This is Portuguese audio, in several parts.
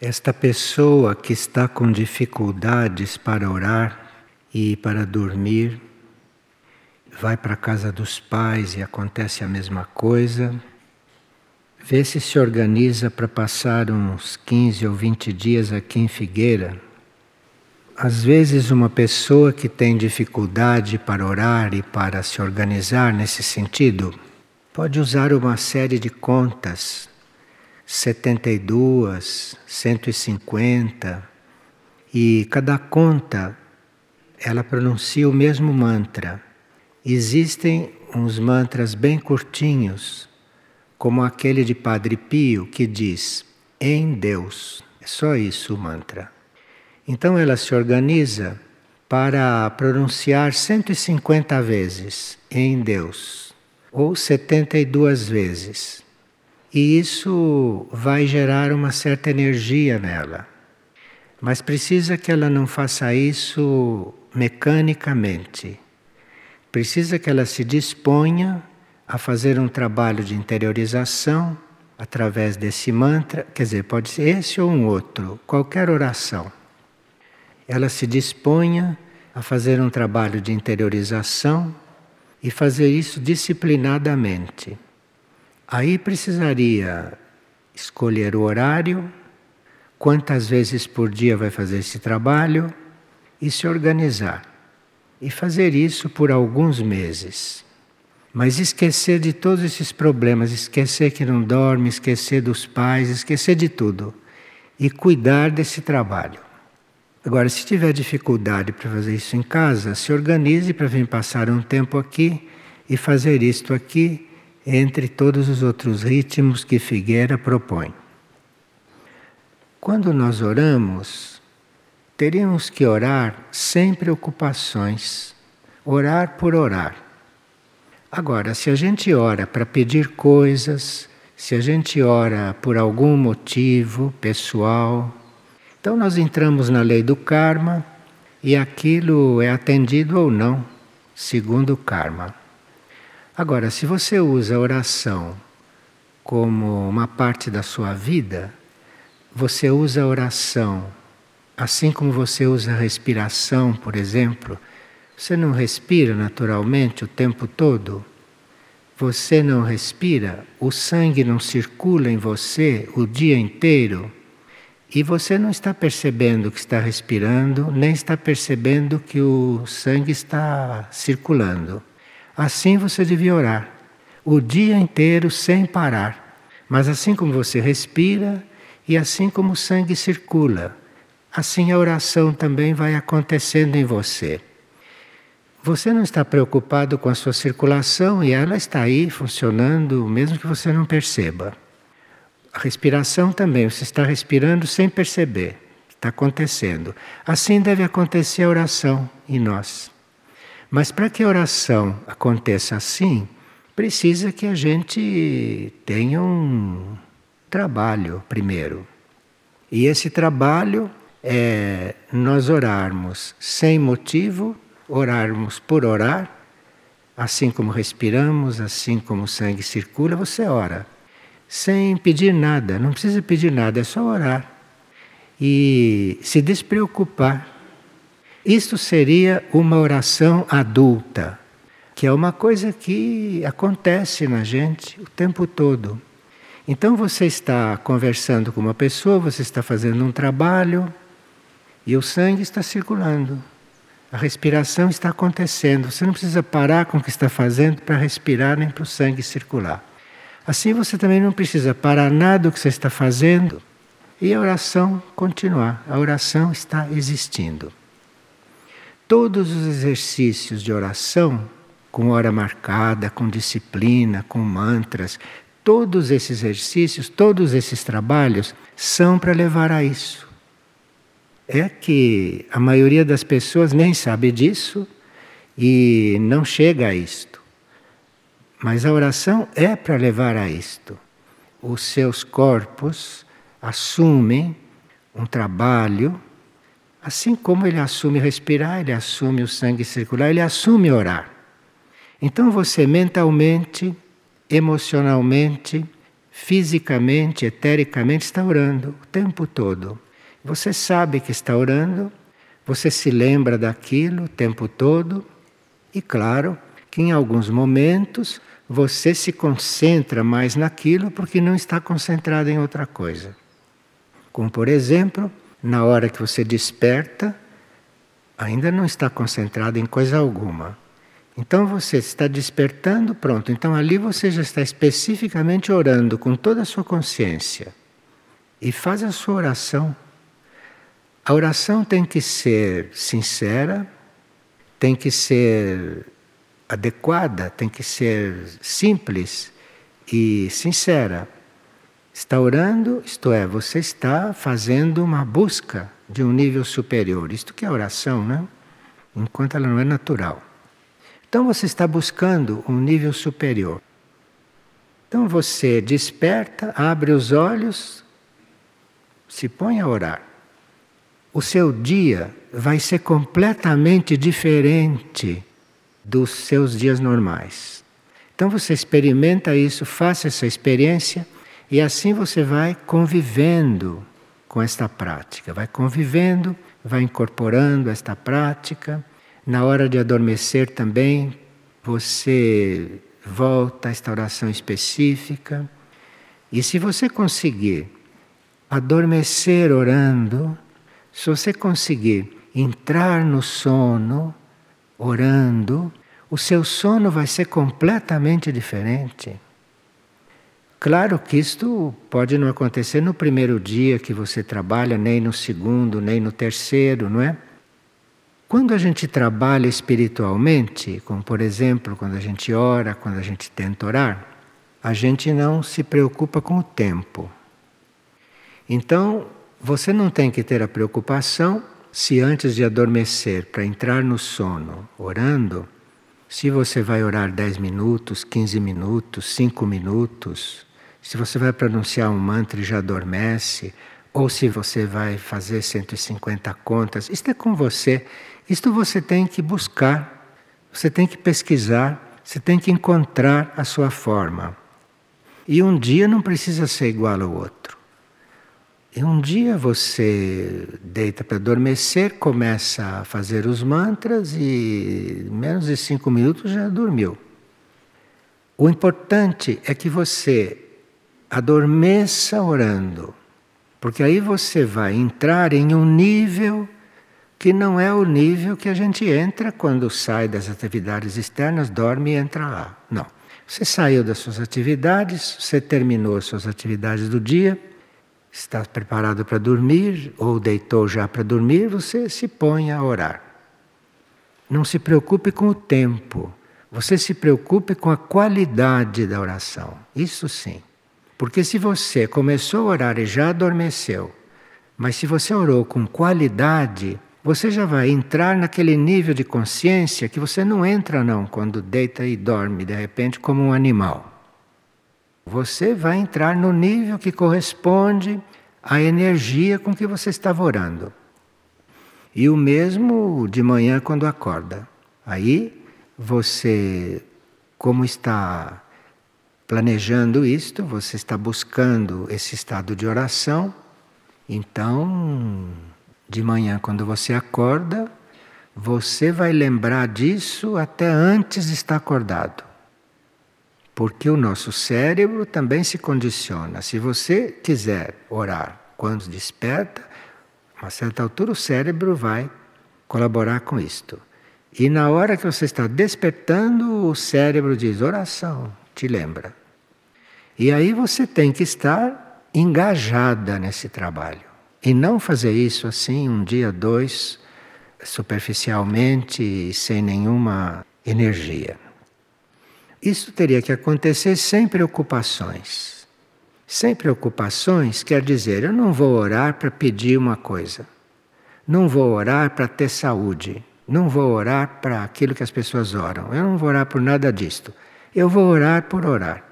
Esta pessoa que está com dificuldades para orar e para dormir, vai para a casa dos pais e acontece a mesma coisa. Vê se se organiza para passar uns 15 ou 20 dias aqui em Figueira. Às vezes, uma pessoa que tem dificuldade para orar e para se organizar nesse sentido, pode usar uma série de contas 72, 150, e cada conta ela pronuncia o mesmo mantra. Existem uns mantras bem curtinhos, como aquele de Padre Pio que diz: em Deus. É só isso o mantra. Então ela se organiza para pronunciar 150 vezes em Deus, ou 72 vezes. E isso vai gerar uma certa energia nela. Mas precisa que ela não faça isso mecanicamente. Precisa que ela se disponha a fazer um trabalho de interiorização através desse mantra, quer dizer, pode ser esse ou um outro, qualquer oração. Ela se disponha a fazer um trabalho de interiorização e fazer isso disciplinadamente. Aí precisaria escolher o horário, quantas vezes por dia vai fazer esse trabalho e se organizar. E fazer isso por alguns meses. Mas esquecer de todos esses problemas, esquecer que não dorme, esquecer dos pais, esquecer de tudo. E cuidar desse trabalho. Agora, se tiver dificuldade para fazer isso em casa, se organize para vir passar um tempo aqui e fazer isto aqui entre todos os outros ritmos que Figueira propõe. Quando nós oramos, teríamos que orar sem preocupações, orar por orar. Agora, se a gente ora para pedir coisas, se a gente ora por algum motivo pessoal, então nós entramos na lei do karma e aquilo é atendido ou não, segundo o karma. Agora, se você usa a oração como uma parte da sua vida, você usa a oração assim como você usa a respiração, por exemplo. Você não respira naturalmente o tempo todo? Você não respira, o sangue não circula em você o dia inteiro e você não está percebendo que está respirando, nem está percebendo que o sangue está circulando. Assim você devia orar, o dia inteiro sem parar. Mas assim como você respira e assim como o sangue circula, assim a oração também vai acontecendo em você. Você não está preocupado com a sua circulação e ela está aí funcionando, mesmo que você não perceba. A respiração também, você está respirando sem perceber, está acontecendo. Assim deve acontecer a oração em nós. Mas para que a oração aconteça assim, precisa que a gente tenha um trabalho primeiro. E esse trabalho é nós orarmos sem motivo, orarmos por orar, assim como respiramos, assim como o sangue circula, você ora. Sem pedir nada, não precisa pedir nada, é só orar. E se despreocupar isto seria uma oração adulta, que é uma coisa que acontece na gente o tempo todo. Então você está conversando com uma pessoa, você está fazendo um trabalho e o sangue está circulando. A respiração está acontecendo. Você não precisa parar com o que está fazendo para respirar nem para o sangue circular. Assim você também não precisa parar nada do que você está fazendo e a oração continuar. A oração está existindo. Todos os exercícios de oração, com hora marcada, com disciplina, com mantras, todos esses exercícios, todos esses trabalhos são para levar a isso. É que a maioria das pessoas nem sabe disso e não chega a isto. Mas a oração é para levar a isto. Os seus corpos assumem um trabalho Assim como ele assume respirar, ele assume o sangue circular, ele assume orar. Então você mentalmente, emocionalmente, fisicamente, etericamente, está orando o tempo todo. Você sabe que está orando, você se lembra daquilo o tempo todo, e claro que em alguns momentos você se concentra mais naquilo porque não está concentrado em outra coisa. Como, por exemplo, na hora que você desperta, ainda não está concentrado em coisa alguma. Então você está despertando, pronto. Então ali você já está especificamente orando com toda a sua consciência. E faz a sua oração. A oração tem que ser sincera, tem que ser adequada, tem que ser simples e sincera. Está orando, isto é, você está fazendo uma busca de um nível superior. Isto que é oração, né? Enquanto ela não é natural. Então você está buscando um nível superior. Então você desperta, abre os olhos, se põe a orar. O seu dia vai ser completamente diferente dos seus dias normais. Então você experimenta isso, faça essa experiência e assim você vai convivendo com esta prática, vai convivendo, vai incorporando esta prática. Na hora de adormecer também, você volta a esta oração específica. E se você conseguir adormecer orando, se você conseguir entrar no sono orando, o seu sono vai ser completamente diferente. Claro que isto pode não acontecer no primeiro dia que você trabalha, nem no segundo, nem no terceiro, não é? Quando a gente trabalha espiritualmente, como por exemplo, quando a gente ora, quando a gente tenta orar, a gente não se preocupa com o tempo. Então, você não tem que ter a preocupação se antes de adormecer, para entrar no sono, orando, se você vai orar 10 minutos, 15 minutos, 5 minutos, se você vai pronunciar um mantra e já adormece, ou se você vai fazer 150 contas, isto é com você. Isto você tem que buscar, você tem que pesquisar, você tem que encontrar a sua forma. E um dia não precisa ser igual ao outro. E um dia você deita para adormecer, começa a fazer os mantras e em menos de cinco minutos já dormiu. O importante é que você adormeça orando, porque aí você vai entrar em um nível que não é o nível que a gente entra quando sai das atividades externas, dorme e entra lá. Não. Você saiu das suas atividades, você terminou as suas atividades do dia está preparado para dormir ou deitou já para dormir, você se põe a orar. Não se preocupe com o tempo, você se preocupe com a qualidade da oração. Isso sim. Porque se você começou a orar e já adormeceu, mas se você orou com qualidade, você já vai entrar naquele nível de consciência que você não entra não quando deita e dorme de repente como um animal. Você vai entrar no nível que corresponde à energia com que você estava orando. E o mesmo de manhã quando acorda. Aí você, como está planejando isto, você está buscando esse estado de oração. Então, de manhã quando você acorda, você vai lembrar disso até antes de estar acordado. Porque o nosso cérebro também se condiciona. Se você quiser orar quando desperta, a certa altura o cérebro vai colaborar com isto. E na hora que você está despertando, o cérebro diz oração, te lembra. E aí você tem que estar engajada nesse trabalho. E não fazer isso assim, um dia, dois, superficialmente sem nenhuma energia. Isso teria que acontecer sem preocupações. Sem preocupações quer dizer, eu não vou orar para pedir uma coisa. Não vou orar para ter saúde. Não vou orar para aquilo que as pessoas oram. Eu não vou orar por nada disto. Eu vou orar por orar.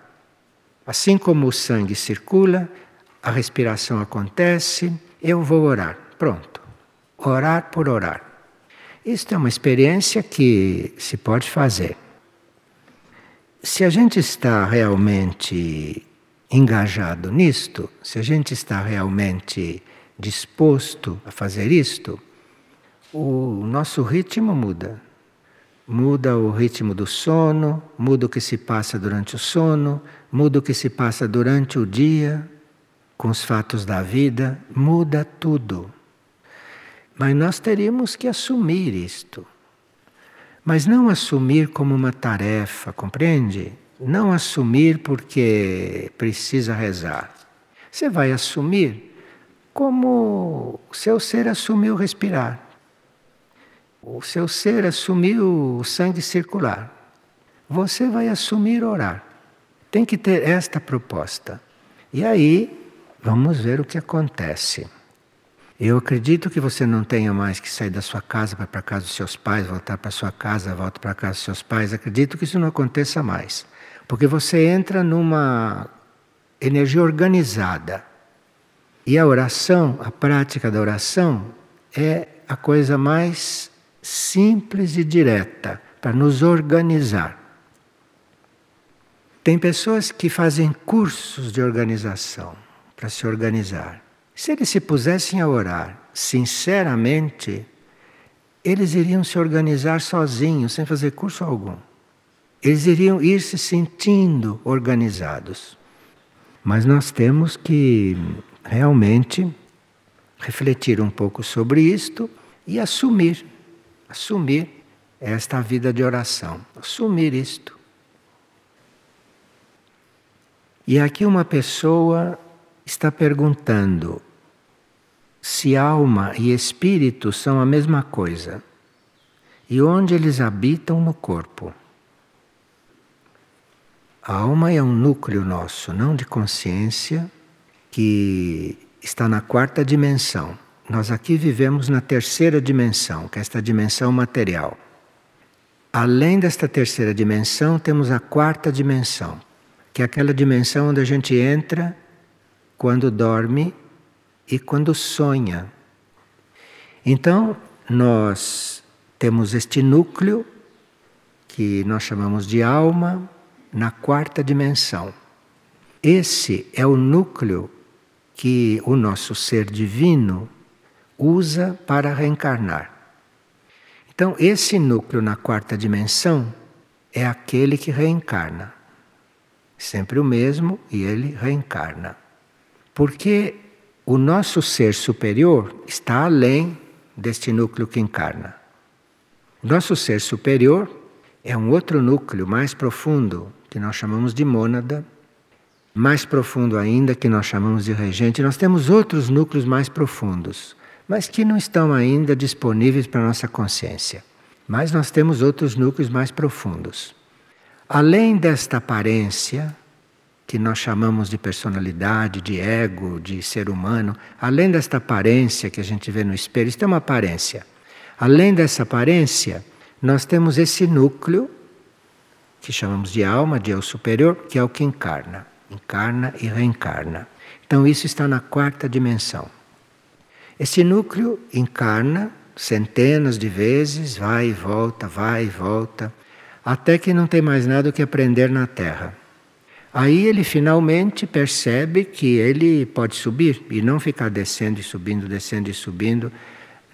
Assim como o sangue circula, a respiração acontece, eu vou orar. Pronto. Orar por orar. Isto é uma experiência que se pode fazer. Se a gente está realmente engajado nisto, se a gente está realmente disposto a fazer isto, o nosso ritmo muda. Muda o ritmo do sono, muda o que se passa durante o sono, muda o que se passa durante o dia, com os fatos da vida, muda tudo. Mas nós teríamos que assumir isto. Mas não assumir como uma tarefa, compreende? Não assumir porque precisa rezar. Você vai assumir como seu ser assumiu respirar. O seu ser assumiu o sangue circular. Você vai assumir orar. Tem que ter esta proposta. E aí, vamos ver o que acontece. Eu acredito que você não tenha mais que sair da sua casa para a casa dos seus pais, voltar para sua casa, volta para casa dos seus pais. Acredito que isso não aconteça mais. Porque você entra numa energia organizada. E a oração, a prática da oração, é a coisa mais simples e direta para nos organizar. Tem pessoas que fazem cursos de organização para se organizar. Se eles se pusessem a orar sinceramente, eles iriam se organizar sozinhos, sem fazer curso algum. Eles iriam ir se sentindo organizados. Mas nós temos que realmente refletir um pouco sobre isto e assumir, assumir esta vida de oração, assumir isto. E aqui uma pessoa está perguntando se alma e espírito são a mesma coisa e onde eles habitam no corpo. A alma é um núcleo nosso, não de consciência, que está na quarta dimensão. Nós aqui vivemos na terceira dimensão, que é esta dimensão material. Além desta terceira dimensão, temos a quarta dimensão, que é aquela dimensão onde a gente entra quando dorme e quando sonha. Então, nós temos este núcleo que nós chamamos de alma na quarta dimensão. Esse é o núcleo que o nosso ser divino usa para reencarnar. Então, esse núcleo na quarta dimensão é aquele que reencarna. Sempre o mesmo e ele reencarna. Porque o nosso ser superior está além deste núcleo que encarna. O nosso ser superior é um outro núcleo mais profundo, que nós chamamos de mônada, mais profundo ainda, que nós chamamos de regente. Nós temos outros núcleos mais profundos, mas que não estão ainda disponíveis para a nossa consciência. Mas nós temos outros núcleos mais profundos. Além desta aparência, que nós chamamos de personalidade, de ego, de ser humano, além desta aparência que a gente vê no espelho, isso é uma aparência. Além dessa aparência, nós temos esse núcleo que chamamos de alma, de eu superior, que é o que encarna, encarna e reencarna. Então isso está na quarta dimensão. Esse núcleo encarna centenas de vezes, vai e volta, vai e volta, até que não tem mais nada o que aprender na Terra. Aí ele finalmente percebe que ele pode subir e não ficar descendo e subindo, descendo e subindo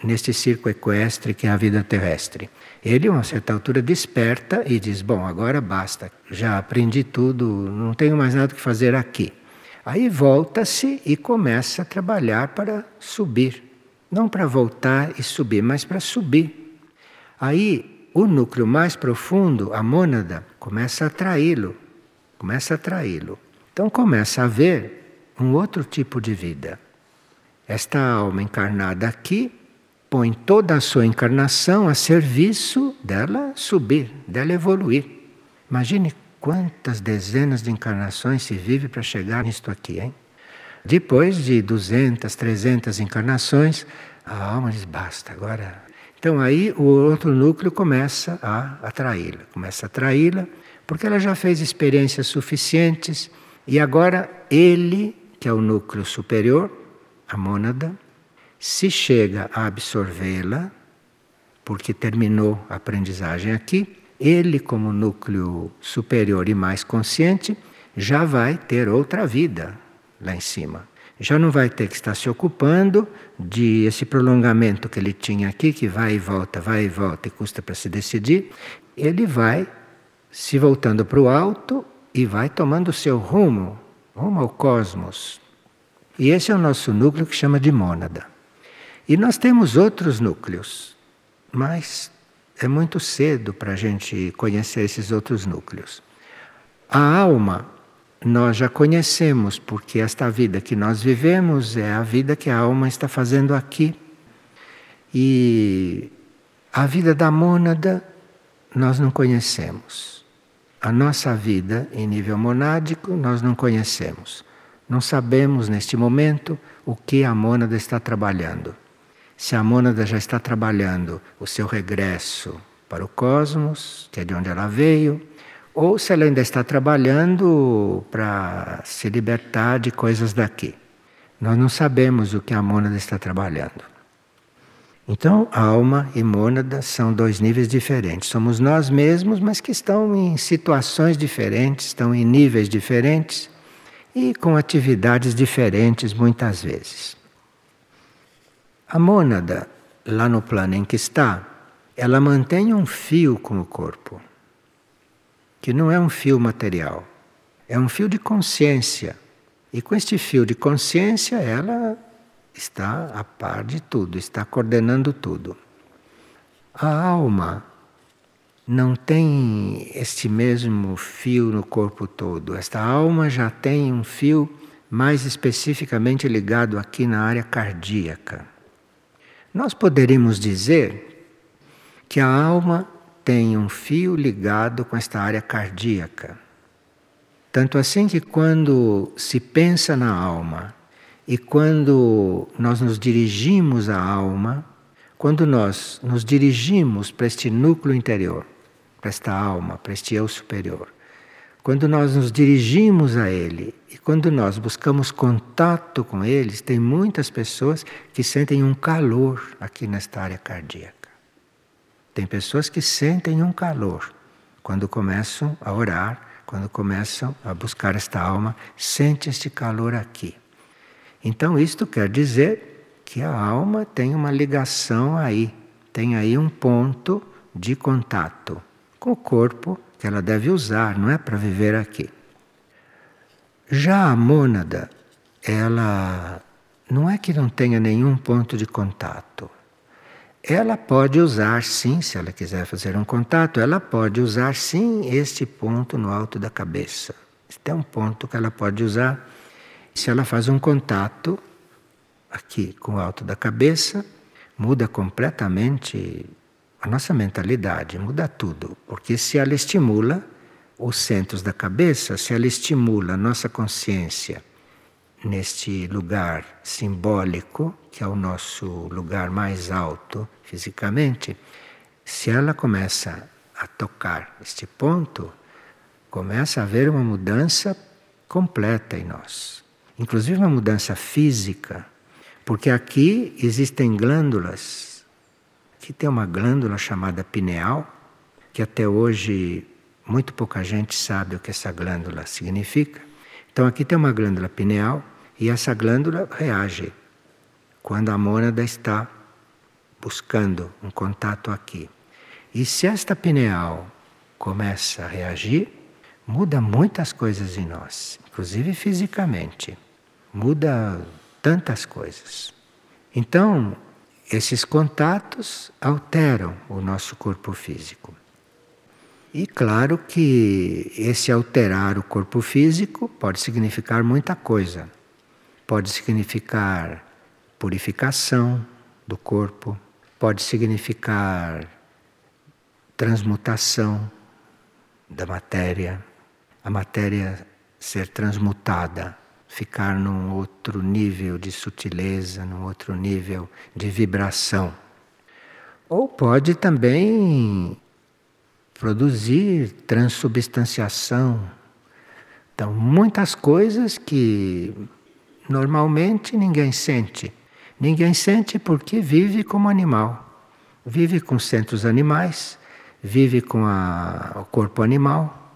neste circo equestre que é a vida terrestre. Ele, a uma certa altura, desperta e diz: Bom, agora basta, já aprendi tudo, não tenho mais nada que fazer aqui. Aí volta-se e começa a trabalhar para subir. Não para voltar e subir, mas para subir. Aí o núcleo mais profundo, a mônada, começa a atraí-lo começa a atraí-lo. Então começa a ver um outro tipo de vida. Esta alma encarnada aqui põe toda a sua encarnação a serviço dela subir, dela evoluir. Imagine quantas dezenas de encarnações se vive para chegar nisto aqui, hein? Depois de 200, 300 encarnações, a alma diz basta, agora. Então aí o outro núcleo começa a atraí-la, começa a atraí-la porque ela já fez experiências suficientes e agora ele, que é o núcleo superior, a mônada, se chega a absorvê-la, porque terminou a aprendizagem aqui, ele, como núcleo superior e mais consciente, já vai ter outra vida lá em cima. Já não vai ter que estar se ocupando de esse prolongamento que ele tinha aqui, que vai e volta, vai e volta e custa para se decidir. Ele vai se voltando para o alto e vai tomando o seu rumo, rumo ao cosmos. E esse é o nosso núcleo que chama de mônada. E nós temos outros núcleos, mas é muito cedo para a gente conhecer esses outros núcleos. A alma nós já conhecemos, porque esta vida que nós vivemos é a vida que a alma está fazendo aqui. E a vida da mônada nós não conhecemos. A nossa vida em nível monádico nós não conhecemos. Não sabemos neste momento o que a mônada está trabalhando se a mônada já está trabalhando o seu regresso para o cosmos, que é de onde ela veio, ou se ela ainda está trabalhando para se libertar de coisas daqui. Nós não sabemos o que a mônada está trabalhando. Então, alma e mônada são dois níveis diferentes. Somos nós mesmos, mas que estão em situações diferentes, estão em níveis diferentes e com atividades diferentes muitas vezes. A mônada, lá no plano em que está, ela mantém um fio com o corpo, que não é um fio material, é um fio de consciência. E com este fio de consciência, ela está a par de tudo, está coordenando tudo. A alma não tem este mesmo fio no corpo todo. Esta alma já tem um fio mais especificamente ligado aqui na área cardíaca. Nós poderíamos dizer que a alma tem um fio ligado com esta área cardíaca. Tanto assim que quando se pensa na alma e quando nós nos dirigimos à alma, quando nós nos dirigimos para este núcleo interior, para esta alma, para este eu superior, quando nós nos dirigimos a Ele e quando nós buscamos contato com eles, tem muitas pessoas que sentem um calor aqui nesta área cardíaca. Tem pessoas que sentem um calor quando começam a orar, quando começam a buscar esta alma, sente este calor aqui. Então, isto quer dizer que a alma tem uma ligação aí, tem aí um ponto de contato com o corpo que ela deve usar, não é para viver aqui. Já a mônada, ela não é que não tenha nenhum ponto de contato. Ela pode usar sim, se ela quiser fazer um contato, ela pode usar sim este ponto no alto da cabeça. Este é um ponto que ela pode usar. Se ela faz um contato aqui com o alto da cabeça, muda completamente a nossa mentalidade muda tudo, porque se ela estimula os centros da cabeça, se ela estimula a nossa consciência neste lugar simbólico, que é o nosso lugar mais alto fisicamente, se ela começa a tocar este ponto, começa a haver uma mudança completa em nós. Inclusive uma mudança física, porque aqui existem glândulas que tem uma glândula chamada pineal, que até hoje muito pouca gente sabe o que essa glândula significa. Então aqui tem uma glândula pineal e essa glândula reage quando a mônada está buscando um contato aqui. E se esta pineal começa a reagir, muda muitas coisas em nós, inclusive fisicamente. Muda tantas coisas. Então, esses contatos alteram o nosso corpo físico. E claro que esse alterar o corpo físico pode significar muita coisa. Pode significar purificação do corpo, pode significar transmutação da matéria, a matéria ser transmutada ficar num outro nível de sutileza, num outro nível de vibração. Ou pode também produzir transubstanciação. Então, muitas coisas que normalmente ninguém sente. Ninguém sente porque vive como animal. Vive com centros animais, vive com a, o corpo animal,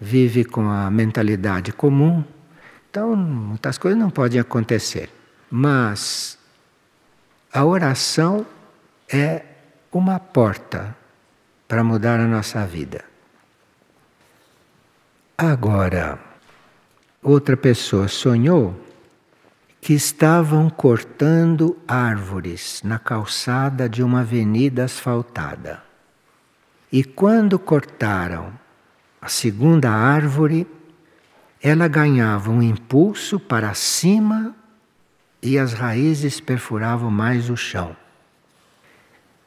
vive com a mentalidade comum, então muitas coisas não podem acontecer. Mas a oração é uma porta para mudar a nossa vida. Agora, outra pessoa sonhou que estavam cortando árvores na calçada de uma avenida asfaltada. E quando cortaram a segunda árvore, ela ganhava um impulso para cima e as raízes perfuravam mais o chão.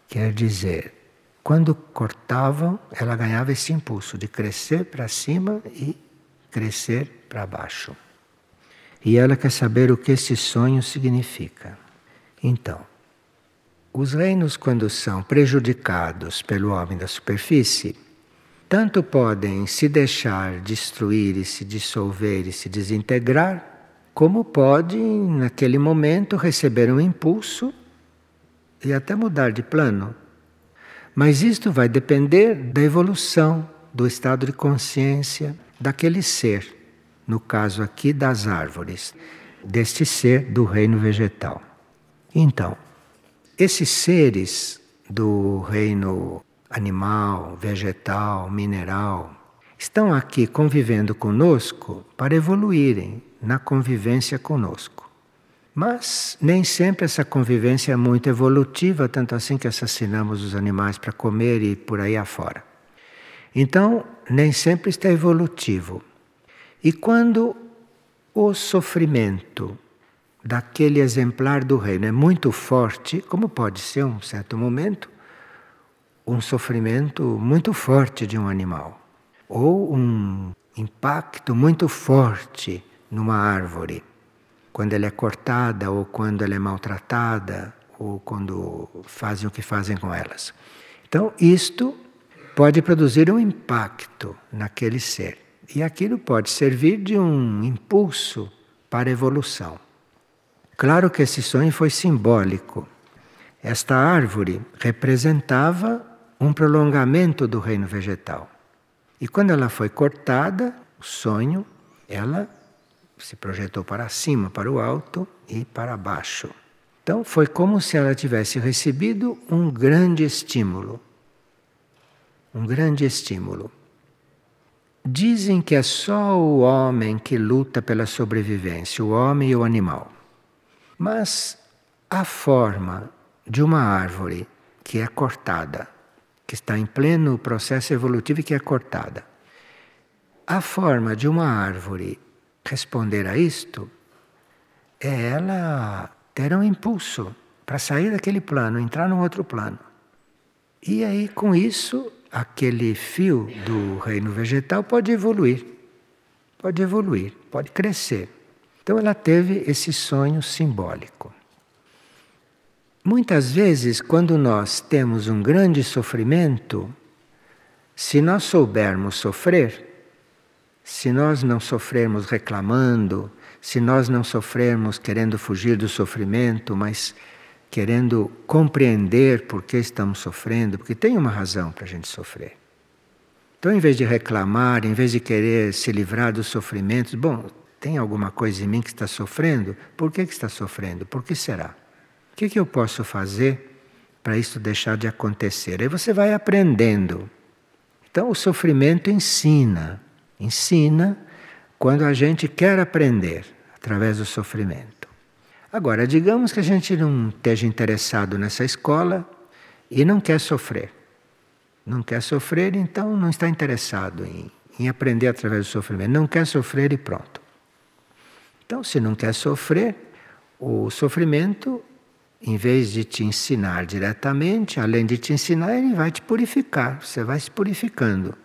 Quer dizer, quando cortavam, ela ganhava esse impulso de crescer para cima e crescer para baixo. E ela quer saber o que esse sonho significa. Então, os reinos, quando são prejudicados pelo homem da superfície, tanto podem se deixar destruir e se dissolver e se desintegrar, como podem, naquele momento, receber um impulso e até mudar de plano. Mas isto vai depender da evolução do estado de consciência daquele ser no caso aqui das árvores, deste ser do reino vegetal. Então, esses seres do reino animal, vegetal, mineral, estão aqui convivendo conosco para evoluírem na convivência conosco. Mas nem sempre essa convivência é muito evolutiva, tanto assim que assassinamos os animais para comer e por aí afora. Então, nem sempre está evolutivo. E quando o sofrimento daquele exemplar do reino é muito forte, como pode ser um certo momento, um sofrimento muito forte de um animal, ou um impacto muito forte numa árvore, quando ela é cortada ou quando ela é maltratada ou quando fazem o que fazem com elas. Então, isto pode produzir um impacto naquele ser. E aquilo pode servir de um impulso para a evolução. Claro que esse sonho foi simbólico. Esta árvore representava um prolongamento do reino vegetal. E quando ela foi cortada, o sonho, ela se projetou para cima, para o alto e para baixo. Então foi como se ela tivesse recebido um grande estímulo. Um grande estímulo. Dizem que é só o homem que luta pela sobrevivência, o homem e o animal. Mas a forma de uma árvore que é cortada, que está em pleno processo evolutivo e que é cortada, a forma de uma árvore responder a isto é ela ter um impulso para sair daquele plano, entrar num outro plano. E aí, com isso, aquele fio do reino vegetal pode evoluir, pode evoluir, pode crescer. Então ela teve esse sonho simbólico. Muitas vezes, quando nós temos um grande sofrimento, se nós soubermos sofrer, se nós não sofrermos reclamando, se nós não sofrermos querendo fugir do sofrimento, mas querendo compreender por que estamos sofrendo, porque tem uma razão para a gente sofrer. Então, em vez de reclamar, em vez de querer se livrar dos sofrimentos, bom, tem alguma coisa em mim que está sofrendo? Por que, que está sofrendo? Por que será? O que, que eu posso fazer para isso deixar de acontecer? Aí você vai aprendendo. Então, o sofrimento ensina. Ensina quando a gente quer aprender através do sofrimento. Agora, digamos que a gente não esteja interessado nessa escola e não quer sofrer. Não quer sofrer, então não está interessado em, em aprender através do sofrimento. Não quer sofrer e pronto. Então, se não quer sofrer, o sofrimento, em vez de te ensinar diretamente, além de te ensinar, ele vai te purificar. Você vai se purificando.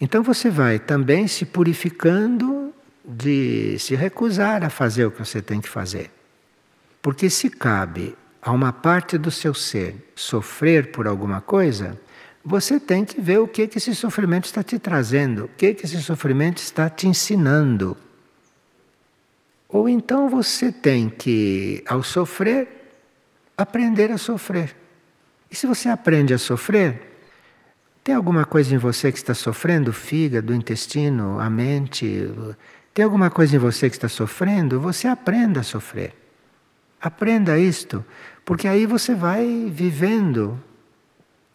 Então você vai também se purificando de se recusar a fazer o que você tem que fazer. Porque se cabe a uma parte do seu ser sofrer por alguma coisa, você tem que ver o que, que esse sofrimento está te trazendo, o que, que esse sofrimento está te ensinando. Ou então você tem que, ao sofrer, aprender a sofrer. E se você aprende a sofrer, Tem alguma coisa em você que está sofrendo? Fígado, intestino, a mente? Tem alguma coisa em você que está sofrendo? Você aprenda a sofrer. Aprenda isto, porque aí você vai vivendo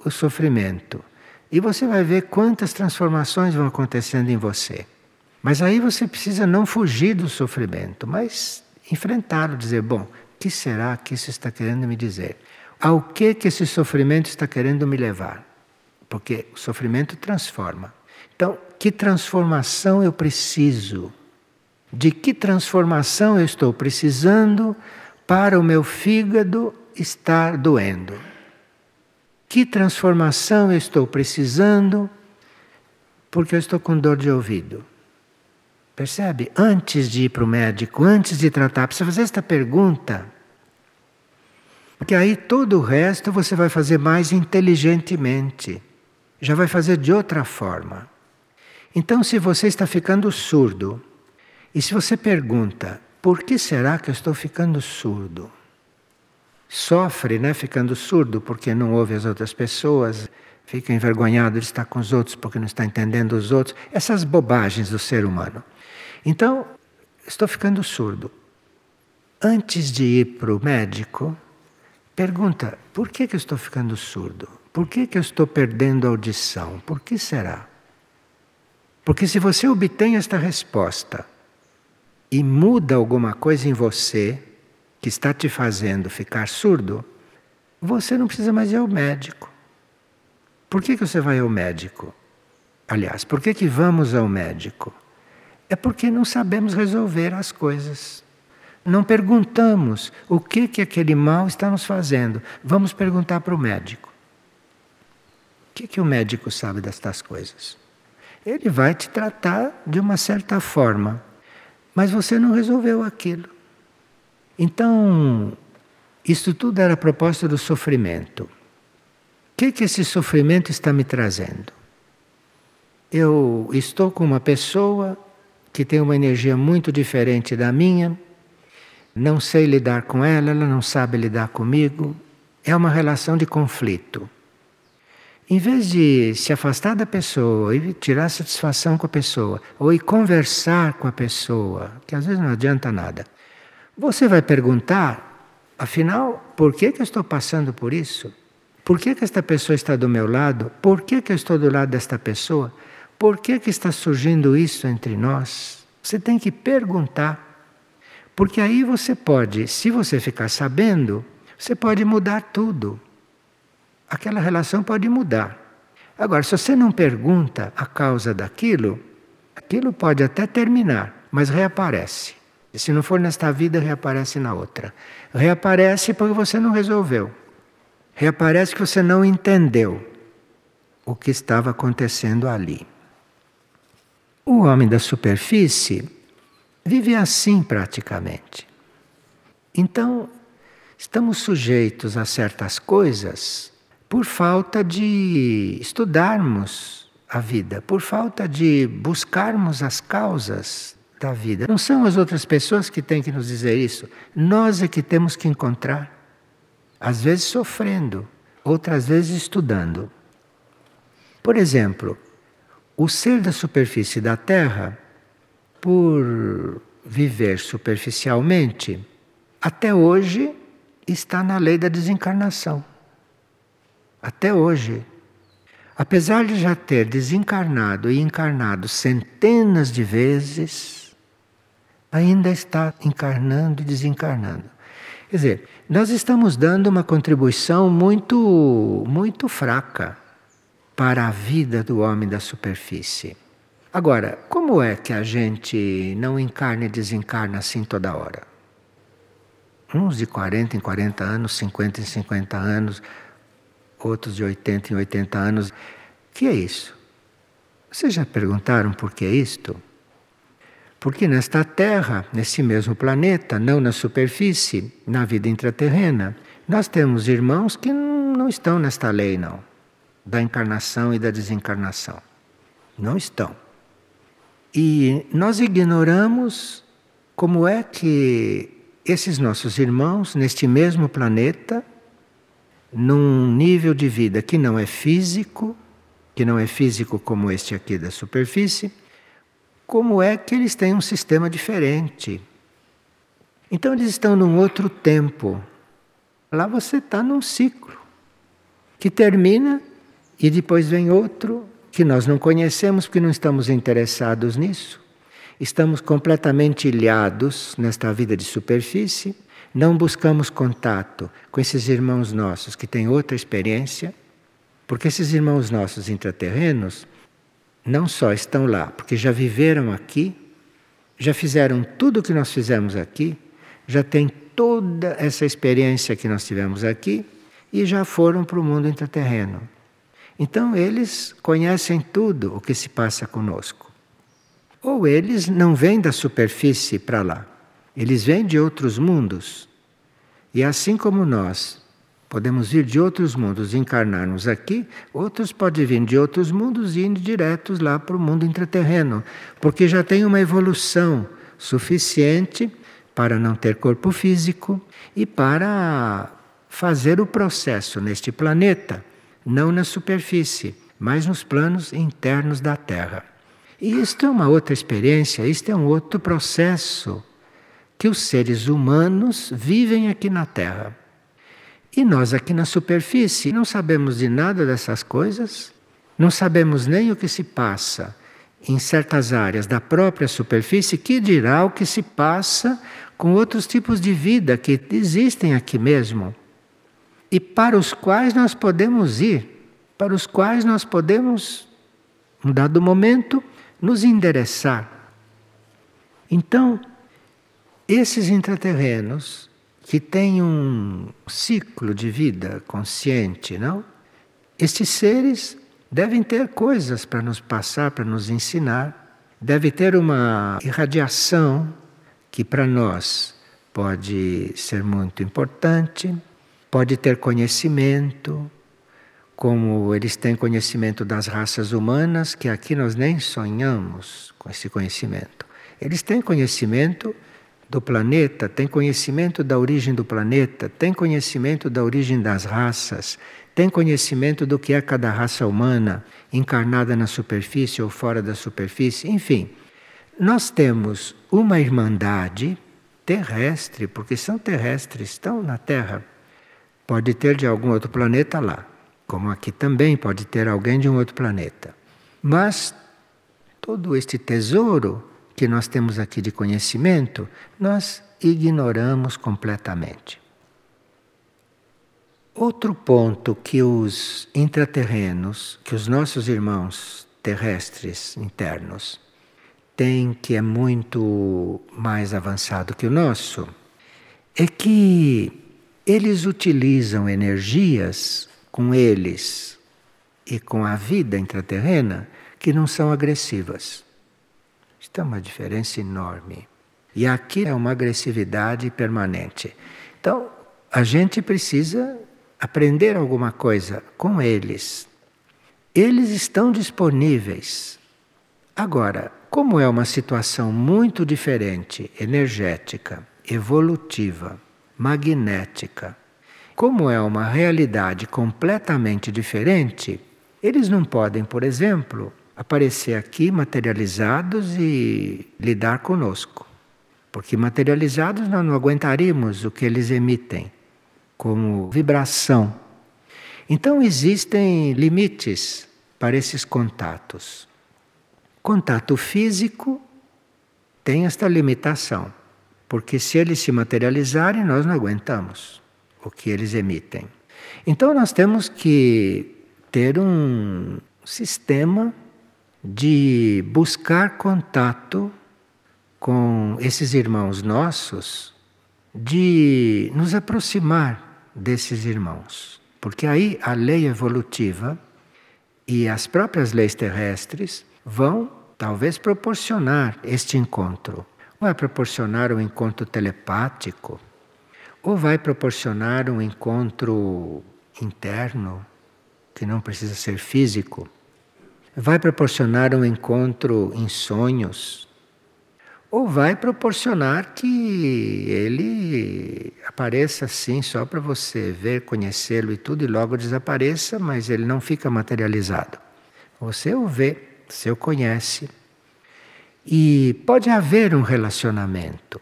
o sofrimento. E você vai ver quantas transformações vão acontecendo em você. Mas aí você precisa não fugir do sofrimento, mas enfrentá-lo, dizer, bom, o que será que isso está querendo me dizer? Ao que que esse sofrimento está querendo me levar? Porque o sofrimento transforma. Então, que transformação eu preciso? De que transformação eu estou precisando para o meu fígado estar doendo? Que transformação eu estou precisando porque eu estou com dor de ouvido? Percebe? Antes de ir para o médico, antes de tratar, precisa fazer esta pergunta. Porque aí todo o resto você vai fazer mais inteligentemente. Já vai fazer de outra forma. Então, se você está ficando surdo, e se você pergunta, por que será que eu estou ficando surdo? Sofre, né, ficando surdo porque não ouve as outras pessoas, fica envergonhado de estar com os outros porque não está entendendo os outros, essas bobagens do ser humano. Então, estou ficando surdo. Antes de ir para o médico, pergunta: por que, que eu estou ficando surdo? Por que, que eu estou perdendo a audição? Por que será? Porque se você obtém esta resposta e muda alguma coisa em você que está te fazendo ficar surdo, você não precisa mais ir ao médico. Por que, que você vai ao médico? Aliás, por que, que vamos ao médico? É porque não sabemos resolver as coisas. Não perguntamos o que, que aquele mal está nos fazendo. Vamos perguntar para o médico. O que, que o médico sabe destas coisas? Ele vai te tratar de uma certa forma, mas você não resolveu aquilo. Então, isso tudo era a proposta do sofrimento. O que, que esse sofrimento está me trazendo? Eu estou com uma pessoa que tem uma energia muito diferente da minha, não sei lidar com ela, ela não sabe lidar comigo, é uma relação de conflito. Em vez de se afastar da pessoa e tirar satisfação com a pessoa, ou ir conversar com a pessoa, que às vezes não adianta nada, você vai perguntar, afinal, por que, que eu estou passando por isso? Por que, que esta pessoa está do meu lado? Por que, que eu estou do lado desta pessoa? Por que, que está surgindo isso entre nós? Você tem que perguntar. Porque aí você pode, se você ficar sabendo, você pode mudar tudo. Aquela relação pode mudar. Agora, se você não pergunta a causa daquilo, aquilo pode até terminar, mas reaparece. E se não for nesta vida, reaparece na outra. Reaparece porque você não resolveu. Reaparece que você não entendeu o que estava acontecendo ali. O homem da superfície vive assim praticamente. Então, estamos sujeitos a certas coisas por falta de estudarmos a vida, por falta de buscarmos as causas da vida. Não são as outras pessoas que têm que nos dizer isso, nós é que temos que encontrar. Às vezes sofrendo, outras vezes estudando. Por exemplo, o ser da superfície da Terra, por viver superficialmente, até hoje está na lei da desencarnação. Até hoje. Apesar de já ter desencarnado e encarnado centenas de vezes, ainda está encarnando e desencarnando. Quer dizer, nós estamos dando uma contribuição muito, muito fraca para a vida do homem da superfície. Agora, como é que a gente não encarna e desencarna assim toda hora? Uns de 40 em 40 anos, 50 em 50 anos, outros de 80 em 80 anos. Que é isso? Vocês já perguntaram por que isto? Porque nesta Terra, nesse mesmo planeta, não na superfície, na vida intraterrena, nós temos irmãos que não estão nesta lei, não da encarnação e da desencarnação. Não estão. E nós ignoramos como é que esses nossos irmãos, neste mesmo planeta, num nível de vida que não é físico, que não é físico como este aqui da superfície, como é que eles têm um sistema diferente. Então eles estão num outro tempo. Lá você está num ciclo que termina e depois vem outro que nós não conhecemos porque não estamos interessados nisso. Estamos completamente ilhados nesta vida de superfície, não buscamos contato com esses irmãos nossos que têm outra experiência, porque esses irmãos nossos intraterrenos não só estão lá porque já viveram aqui, já fizeram tudo o que nós fizemos aqui, já têm toda essa experiência que nós tivemos aqui e já foram para o mundo intraterreno. Então eles conhecem tudo o que se passa conosco. Ou eles não vêm da superfície para lá, eles vêm de outros mundos. E assim como nós podemos vir de outros mundos e encarnar-nos aqui, outros podem vir de outros mundos e ir diretos lá para o mundo intraterreno, porque já tem uma evolução suficiente para não ter corpo físico e para fazer o processo neste planeta, não na superfície, mas nos planos internos da Terra. E isto é uma outra experiência, isto é um outro processo que os seres humanos vivem aqui na Terra. E nós aqui na superfície não sabemos de nada dessas coisas, não sabemos nem o que se passa em certas áreas da própria superfície, que dirá o que se passa com outros tipos de vida que existem aqui mesmo e para os quais nós podemos ir, para os quais nós podemos, num dado momento, nos endereçar. Então, esses intraterrenos que têm um ciclo de vida consciente, não? Estes seres devem ter coisas para nos passar, para nos ensinar, deve ter uma irradiação que para nós pode ser muito importante pode ter conhecimento, como eles têm conhecimento das raças humanas, que aqui nós nem sonhamos com esse conhecimento. Eles têm conhecimento do planeta, têm conhecimento da origem do planeta, têm conhecimento da origem das raças, têm conhecimento do que é cada raça humana, encarnada na superfície ou fora da superfície, enfim. Nós temos uma irmandade terrestre, porque são terrestres, estão na Terra Pode ter de algum outro planeta lá, como aqui também pode ter alguém de um outro planeta. Mas todo este tesouro que nós temos aqui de conhecimento, nós ignoramos completamente. Outro ponto que os intraterrenos, que os nossos irmãos terrestres internos têm que é muito mais avançado que o nosso, é que eles utilizam energias com eles e com a vida intraterrena que não são agressivas. Isto é uma diferença enorme. E aqui é uma agressividade permanente. Então, a gente precisa aprender alguma coisa com eles. Eles estão disponíveis. Agora, como é uma situação muito diferente, energética, evolutiva, magnética. Como é uma realidade completamente diferente, eles não podem, por exemplo, aparecer aqui materializados e lidar conosco. Porque materializados nós não aguentaríamos o que eles emitem como vibração. Então existem limites para esses contatos. Contato físico tem esta limitação. Porque se eles se materializarem, nós não aguentamos o que eles emitem. Então nós temos que ter um sistema de buscar contato com esses irmãos nossos, de nos aproximar desses irmãos. Porque aí a lei evolutiva e as próprias leis terrestres vão talvez proporcionar este encontro vai proporcionar um encontro telepático, ou vai proporcionar um encontro interno, que não precisa ser físico, vai proporcionar um encontro em sonhos, ou vai proporcionar que ele apareça assim só para você ver, conhecê-lo e tudo, e logo desapareça, mas ele não fica materializado. Você o vê, você o conhece. E pode haver um relacionamento.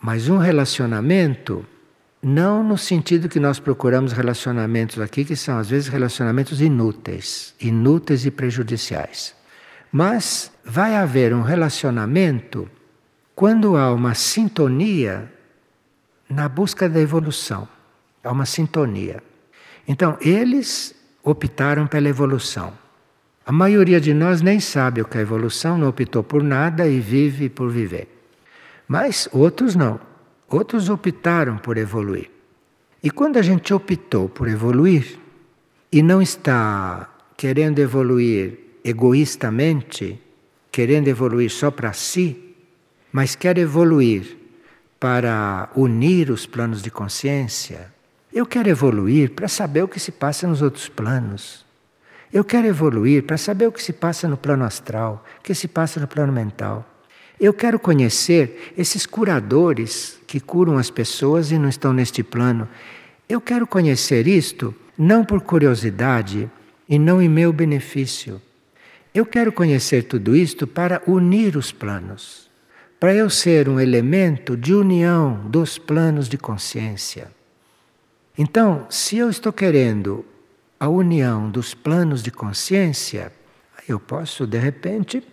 Mas um relacionamento não no sentido que nós procuramos relacionamentos aqui, que são às vezes relacionamentos inúteis, inúteis e prejudiciais. Mas vai haver um relacionamento quando há uma sintonia na busca da evolução. Há uma sintonia. Então, eles optaram pela evolução. A maioria de nós nem sabe o que é evolução, não optou por nada e vive por viver. Mas outros não. Outros optaram por evoluir. E quando a gente optou por evoluir e não está querendo evoluir egoístamente, querendo evoluir só para si, mas quer evoluir para unir os planos de consciência, eu quero evoluir para saber o que se passa nos outros planos. Eu quero evoluir para saber o que se passa no plano astral, o que se passa no plano mental. Eu quero conhecer esses curadores que curam as pessoas e não estão neste plano. Eu quero conhecer isto não por curiosidade e não em meu benefício. Eu quero conhecer tudo isto para unir os planos, para eu ser um elemento de união dos planos de consciência. Então, se eu estou querendo a união dos planos de consciência, eu posso, de repente,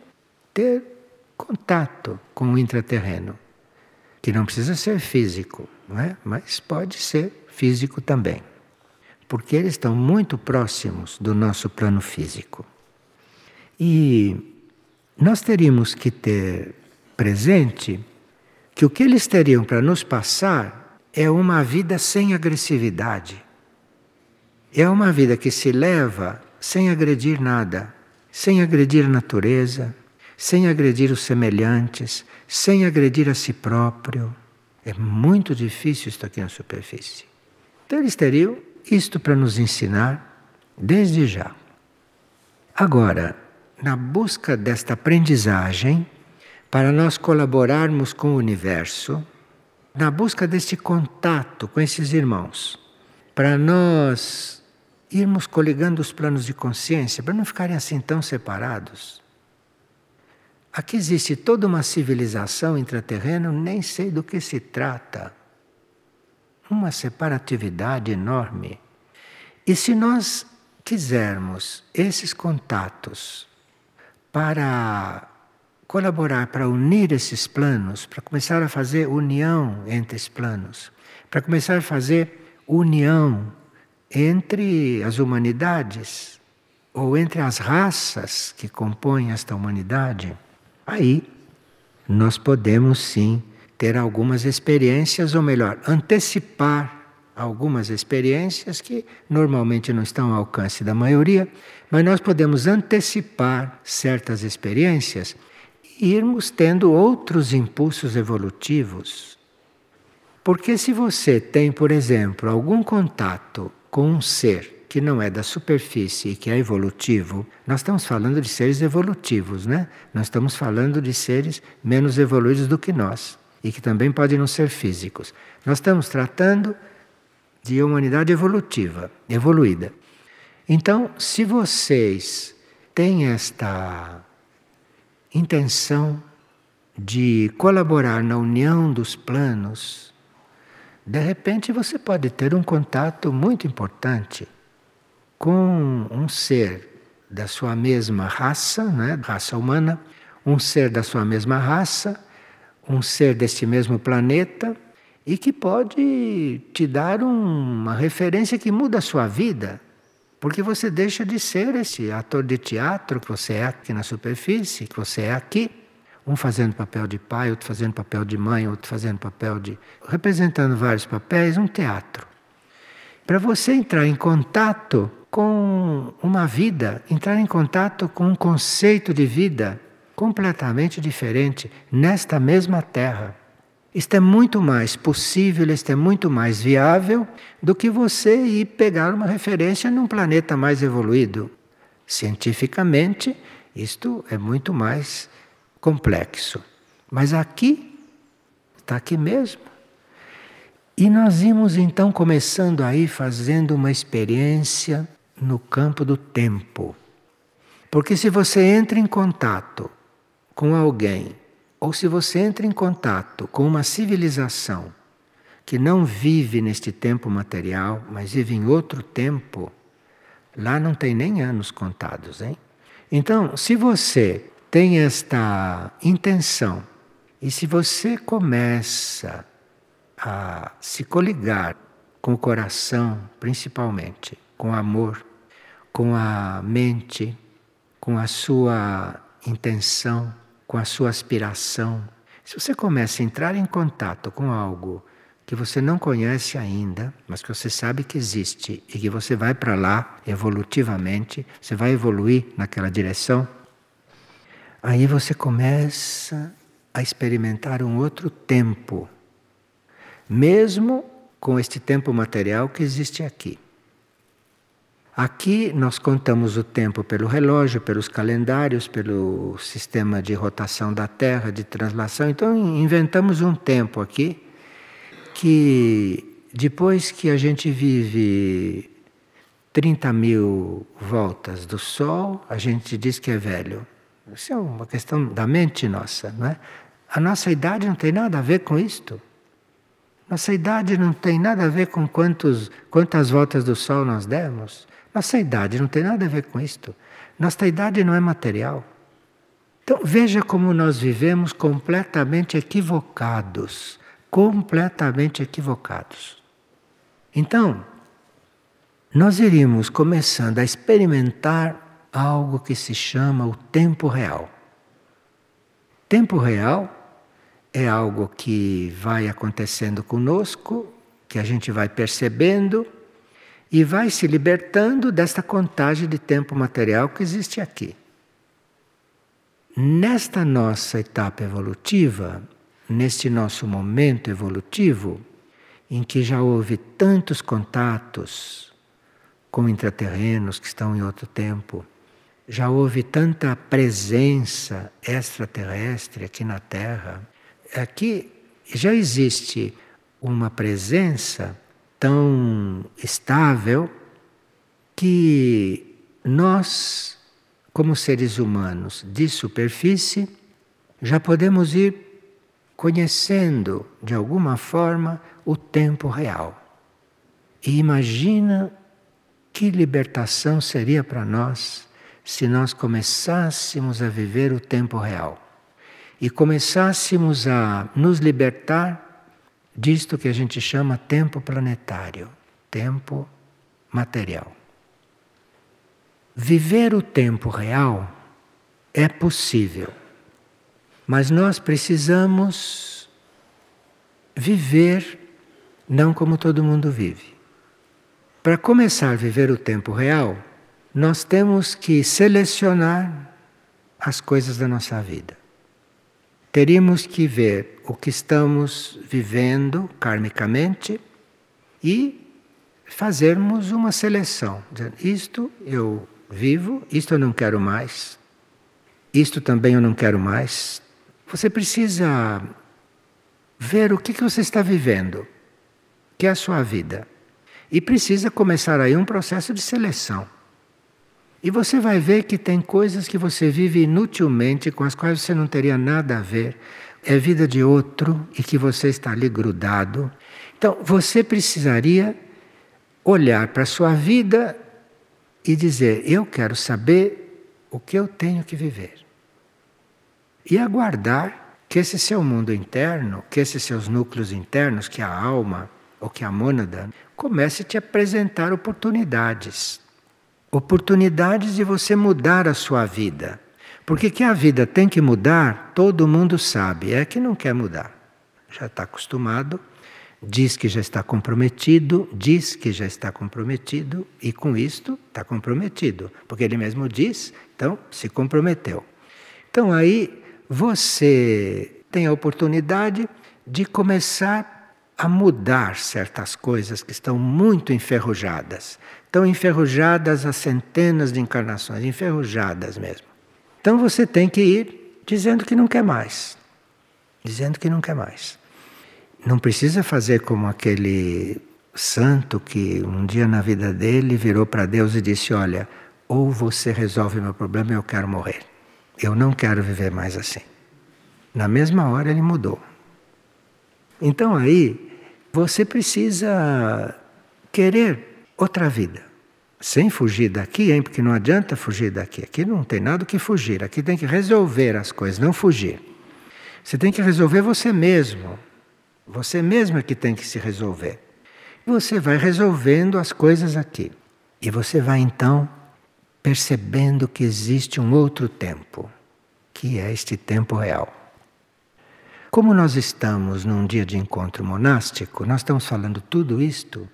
ter contato com o intraterreno, que não precisa ser físico, não é? mas pode ser físico também, porque eles estão muito próximos do nosso plano físico. E nós teríamos que ter presente que o que eles teriam para nos passar é uma vida sem agressividade. É uma vida que se leva sem agredir nada, sem agredir a natureza, sem agredir os semelhantes, sem agredir a si próprio. É muito difícil isto aqui na superfície. Então eles teriam isto para nos ensinar desde já. Agora, na busca desta aprendizagem, para nós colaborarmos com o universo, na busca deste contato com esses irmãos, para nós irmos coligando os planos de consciência, para não ficarem assim tão separados. Aqui existe toda uma civilização intraterrena, nem sei do que se trata. Uma separatividade enorme. E se nós quisermos esses contatos para colaborar para unir esses planos, para começar a fazer união entre esses planos, para começar a fazer união entre as humanidades ou entre as raças que compõem esta humanidade, aí nós podemos sim ter algumas experiências, ou melhor, antecipar algumas experiências que normalmente não estão ao alcance da maioria, mas nós podemos antecipar certas experiências irmos tendo outros impulsos evolutivos. Porque se você tem, por exemplo, algum contato com um ser que não é da superfície e que é evolutivo, nós estamos falando de seres evolutivos, né? Nós estamos falando de seres menos evoluídos do que nós e que também podem não ser físicos. Nós estamos tratando de humanidade evolutiva, evoluída. Então, se vocês têm esta intenção de colaborar na união dos planos, de repente você pode ter um contato muito importante com um ser da sua mesma raça, né, raça humana, um ser da sua mesma raça, um ser deste mesmo planeta e que pode te dar uma referência que muda a sua vida porque você deixa de ser esse ator de teatro que você é aqui na superfície, que você é aqui. Um fazendo papel de pai, outro fazendo papel de mãe, outro fazendo papel de. representando vários papéis, um teatro. Para você entrar em contato com uma vida, entrar em contato com um conceito de vida completamente diferente nesta mesma terra. Isto é muito mais possível, isto é muito mais viável do que você ir pegar uma referência num planeta mais evoluído. Cientificamente, isto é muito mais complexo. Mas aqui, está aqui mesmo. E nós íamos então começando aí fazendo uma experiência no campo do tempo. Porque se você entra em contato com alguém, ou se você entra em contato com uma civilização que não vive neste tempo material, mas vive em outro tempo, lá não tem nem anos contados, hein? Então, se você tem esta intenção e se você começa a se coligar com o coração, principalmente, com o amor, com a mente, com a sua intenção, com a sua aspiração. Se você começa a entrar em contato com algo que você não conhece ainda, mas que você sabe que existe e que você vai para lá evolutivamente, você vai evoluir naquela direção, aí você começa a experimentar um outro tempo, mesmo com este tempo material que existe aqui. Aqui nós contamos o tempo pelo relógio, pelos calendários, pelo sistema de rotação da Terra, de translação. Então inventamos um tempo aqui que depois que a gente vive 30 mil voltas do Sol, a gente diz que é velho. Isso é uma questão da mente nossa, não é? A nossa idade não tem nada a ver com isto. Nossa idade não tem nada a ver com quantos, quantas voltas do Sol nós demos. Nossa idade não tem nada a ver com isto. Nossa idade não é material. Então veja como nós vivemos completamente equivocados. Completamente equivocados. Então, nós iríamos começando a experimentar algo que se chama o tempo real. Tempo real é algo que vai acontecendo conosco, que a gente vai percebendo e vai se libertando desta contagem de tempo material que existe aqui. Nesta nossa etapa evolutiva, neste nosso momento evolutivo, em que já houve tantos contatos com intraterrenos que estão em outro tempo, já houve tanta presença extraterrestre aqui na Terra, aqui já existe uma presença tão estável que nós, como seres humanos de superfície, já podemos ir conhecendo de alguma forma o tempo real. E imagina que libertação seria para nós se nós começássemos a viver o tempo real e começássemos a nos libertar disto que a gente chama tempo planetário, tempo material. Viver o tempo real é possível, mas nós precisamos viver não como todo mundo vive. Para começar a viver o tempo real, nós temos que selecionar as coisas da nossa vida teríamos que ver o que estamos vivendo karmicamente e fazermos uma seleção. Isto eu vivo, isto eu não quero mais, isto também eu não quero mais. Você precisa ver o que, que você está vivendo, que é a sua vida. E precisa começar aí um processo de seleção. E você vai ver que tem coisas que você vive inutilmente, com as quais você não teria nada a ver. É vida de outro e que você está ali grudado. Então, você precisaria olhar para a sua vida e dizer: Eu quero saber o que eu tenho que viver. E aguardar que esse seu mundo interno, que esses seus núcleos internos, que a alma ou que a mônada, comece a te apresentar oportunidades oportunidades de você mudar a sua vida. Porque que a vida tem que mudar, todo mundo sabe, é que não quer mudar. Já está acostumado, diz que já está comprometido, diz que já está comprometido, e com isto está comprometido, porque ele mesmo diz, então se comprometeu. Então aí você tem a oportunidade de começar a mudar certas coisas que estão muito enferrujadas. Estão enferrujadas há centenas de encarnações, enferrujadas mesmo. Então você tem que ir dizendo que não quer mais. Dizendo que não quer mais. Não precisa fazer como aquele santo que um dia na vida dele virou para Deus e disse: Olha, ou você resolve meu problema, eu quero morrer. Eu não quero viver mais assim. Na mesma hora ele mudou. Então aí você precisa querer outra vida. Sem fugir daqui, hein? Porque não adianta fugir daqui. Aqui não tem nada que fugir. Aqui tem que resolver as coisas, não fugir. Você tem que resolver você mesmo. Você mesmo é que tem que se resolver. Você vai resolvendo as coisas aqui. E você vai então percebendo que existe um outro tempo, que é este tempo real. Como nós estamos num dia de encontro monástico, nós estamos falando tudo isto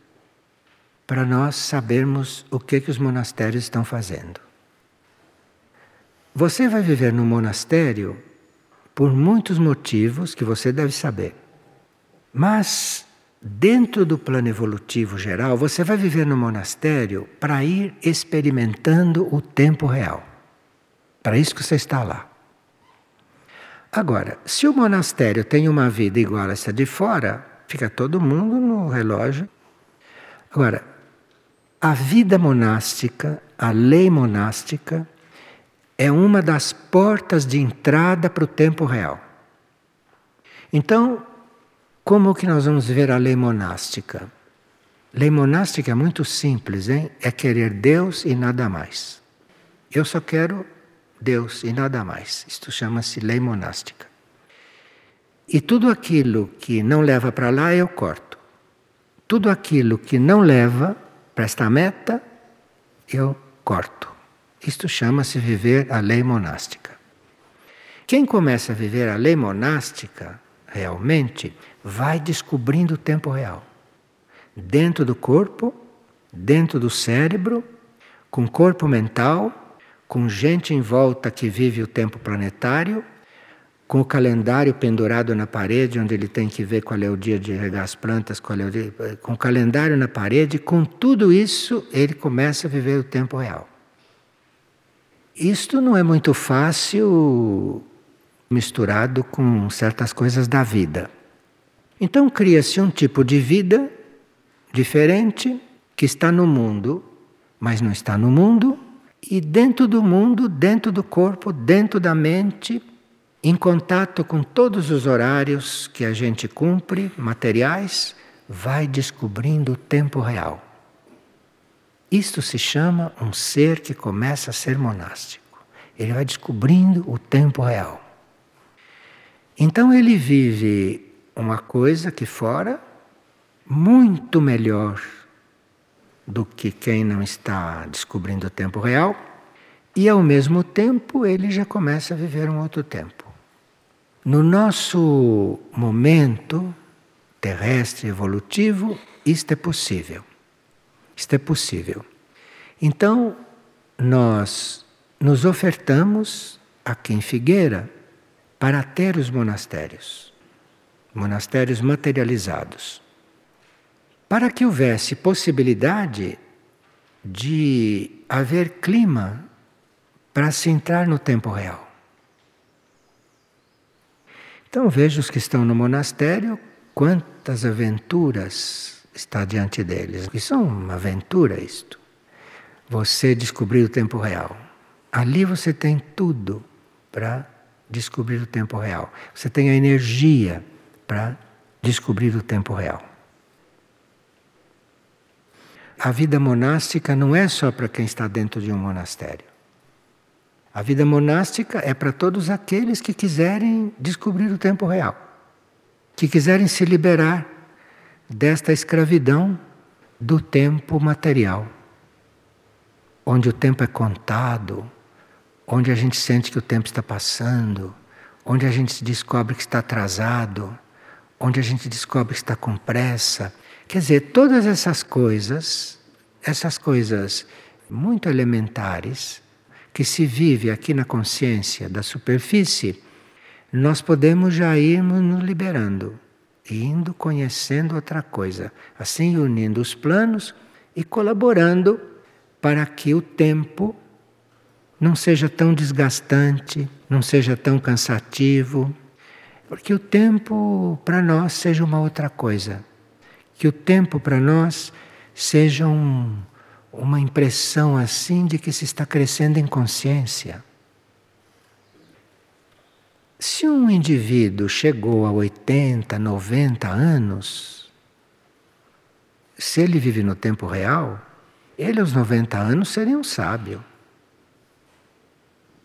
para nós sabermos o que, que os monastérios estão fazendo. Você vai viver no monastério por muitos motivos que você deve saber. Mas, dentro do plano evolutivo geral, você vai viver no monastério para ir experimentando o tempo real. Para isso que você está lá. Agora, se o monastério tem uma vida igual a essa de fora, fica todo mundo no relógio. Agora, a vida monástica, a lei monástica, é uma das portas de entrada para o tempo real. Então, como que nós vamos ver a lei monástica? Lei monástica é muito simples, hein? É querer Deus e nada mais. Eu só quero Deus e nada mais. Isto chama-se lei monástica. E tudo aquilo que não leva para lá eu corto. Tudo aquilo que não leva para esta meta eu corto. Isto chama-se viver a lei monástica. Quem começa a viver a lei monástica realmente vai descobrindo o tempo real. Dentro do corpo, dentro do cérebro, com corpo mental com gente em volta que vive o tempo planetário, com o calendário pendurado na parede, onde ele tem que ver qual é o dia de regar as plantas, qual é o dia, com o calendário na parede, com tudo isso, ele começa a viver o tempo real. Isto não é muito fácil misturado com certas coisas da vida. Então cria-se um tipo de vida diferente que está no mundo, mas não está no mundo e dentro do mundo, dentro do corpo, dentro da mente, em contato com todos os horários que a gente cumpre, materiais, vai descobrindo o tempo real. Isto se chama um ser que começa a ser monástico. Ele vai descobrindo o tempo real. Então ele vive uma coisa que fora muito melhor do que quem não está descobrindo o tempo real, e ao mesmo tempo ele já começa a viver um outro tempo. No nosso momento terrestre evolutivo, isto é possível. Isto é possível. Então, nós nos ofertamos aqui em Figueira para ter os monastérios, monastérios materializados para que houvesse possibilidade de haver clima para se entrar no tempo real. Então veja os que estão no monastério, quantas aventuras está diante deles. Isso é uma aventura isto. Você descobrir o tempo real. Ali você tem tudo para descobrir o tempo real. Você tem a energia para descobrir o tempo real. A vida monástica não é só para quem está dentro de um monastério. A vida monástica é para todos aqueles que quiserem descobrir o tempo real, que quiserem se liberar desta escravidão do tempo material, onde o tempo é contado, onde a gente sente que o tempo está passando, onde a gente descobre que está atrasado, onde a gente descobre que está com pressa, Quer dizer, todas essas coisas, essas coisas muito elementares, que se vive aqui na consciência da superfície, nós podemos já irmos nos liberando, indo conhecendo outra coisa, assim unindo os planos e colaborando para que o tempo não seja tão desgastante, não seja tão cansativo, porque o tempo para nós seja uma outra coisa que o tempo para nós seja um, uma impressão assim de que se está crescendo em consciência. Se um indivíduo chegou a 80, 90 anos, se ele vive no tempo real, ele aos 90 anos seria um sábio.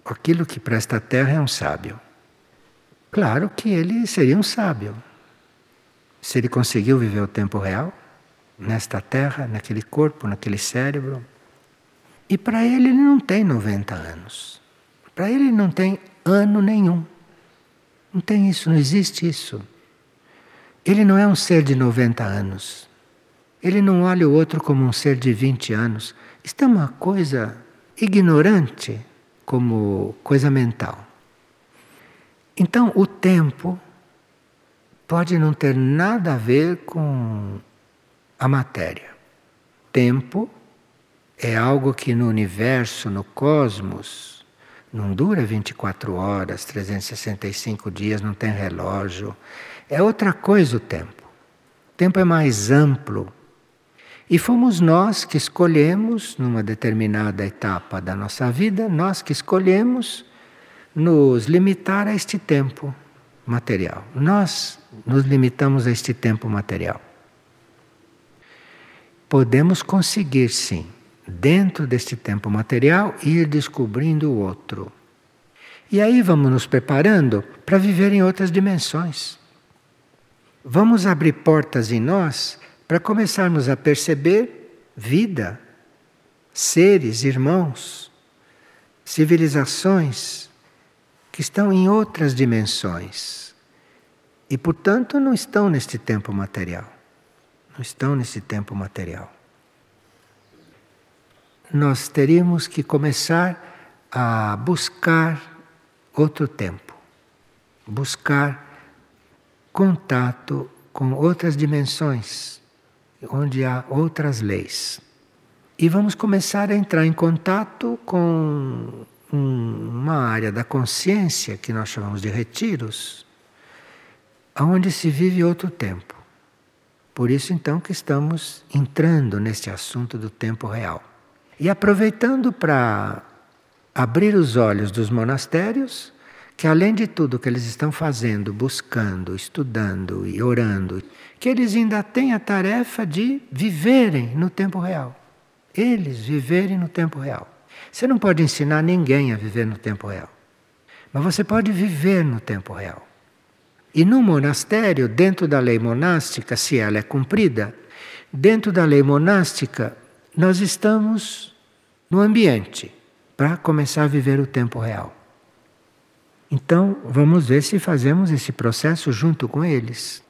Aquilo que presta a terra é um sábio. Claro que ele seria um sábio. Se ele conseguiu viver o tempo real, nesta terra, naquele corpo, naquele cérebro. E para ele, ele não tem 90 anos. Para ele, não tem ano nenhum. Não tem isso, não existe isso. Ele não é um ser de 90 anos. Ele não olha o outro como um ser de 20 anos. Isto é uma coisa ignorante como coisa mental. Então, o tempo pode não ter nada a ver com a matéria. Tempo é algo que no universo, no cosmos, não dura 24 horas, 365 dias, não tem relógio. É outra coisa o tempo. O tempo é mais amplo. E fomos nós que escolhemos, numa determinada etapa da nossa vida, nós que escolhemos nos limitar a este tempo material. Nós nos limitamos a este tempo material. Podemos conseguir, sim, dentro deste tempo material, ir descobrindo o outro. E aí vamos nos preparando para viver em outras dimensões. Vamos abrir portas em nós para começarmos a perceber vida, seres, irmãos, civilizações que estão em outras dimensões e, portanto, não estão neste tempo material. Não estão nesse tempo material nós teríamos que começar a buscar outro tempo, buscar contato com outras dimensões, onde há outras leis. E vamos começar a entrar em contato com uma área da consciência que nós chamamos de retiros, onde se vive outro tempo. Por isso então que estamos entrando neste assunto do tempo real. E aproveitando para abrir os olhos dos monastérios, que além de tudo que eles estão fazendo, buscando, estudando e orando, que eles ainda têm a tarefa de viverem no tempo real. Eles viverem no tempo real. Você não pode ensinar ninguém a viver no tempo real, mas você pode viver no tempo real. E no monastério, dentro da lei monástica, se ela é cumprida, dentro da lei monástica, nós estamos no ambiente para começar a viver o tempo real. Então, vamos ver se fazemos esse processo junto com eles.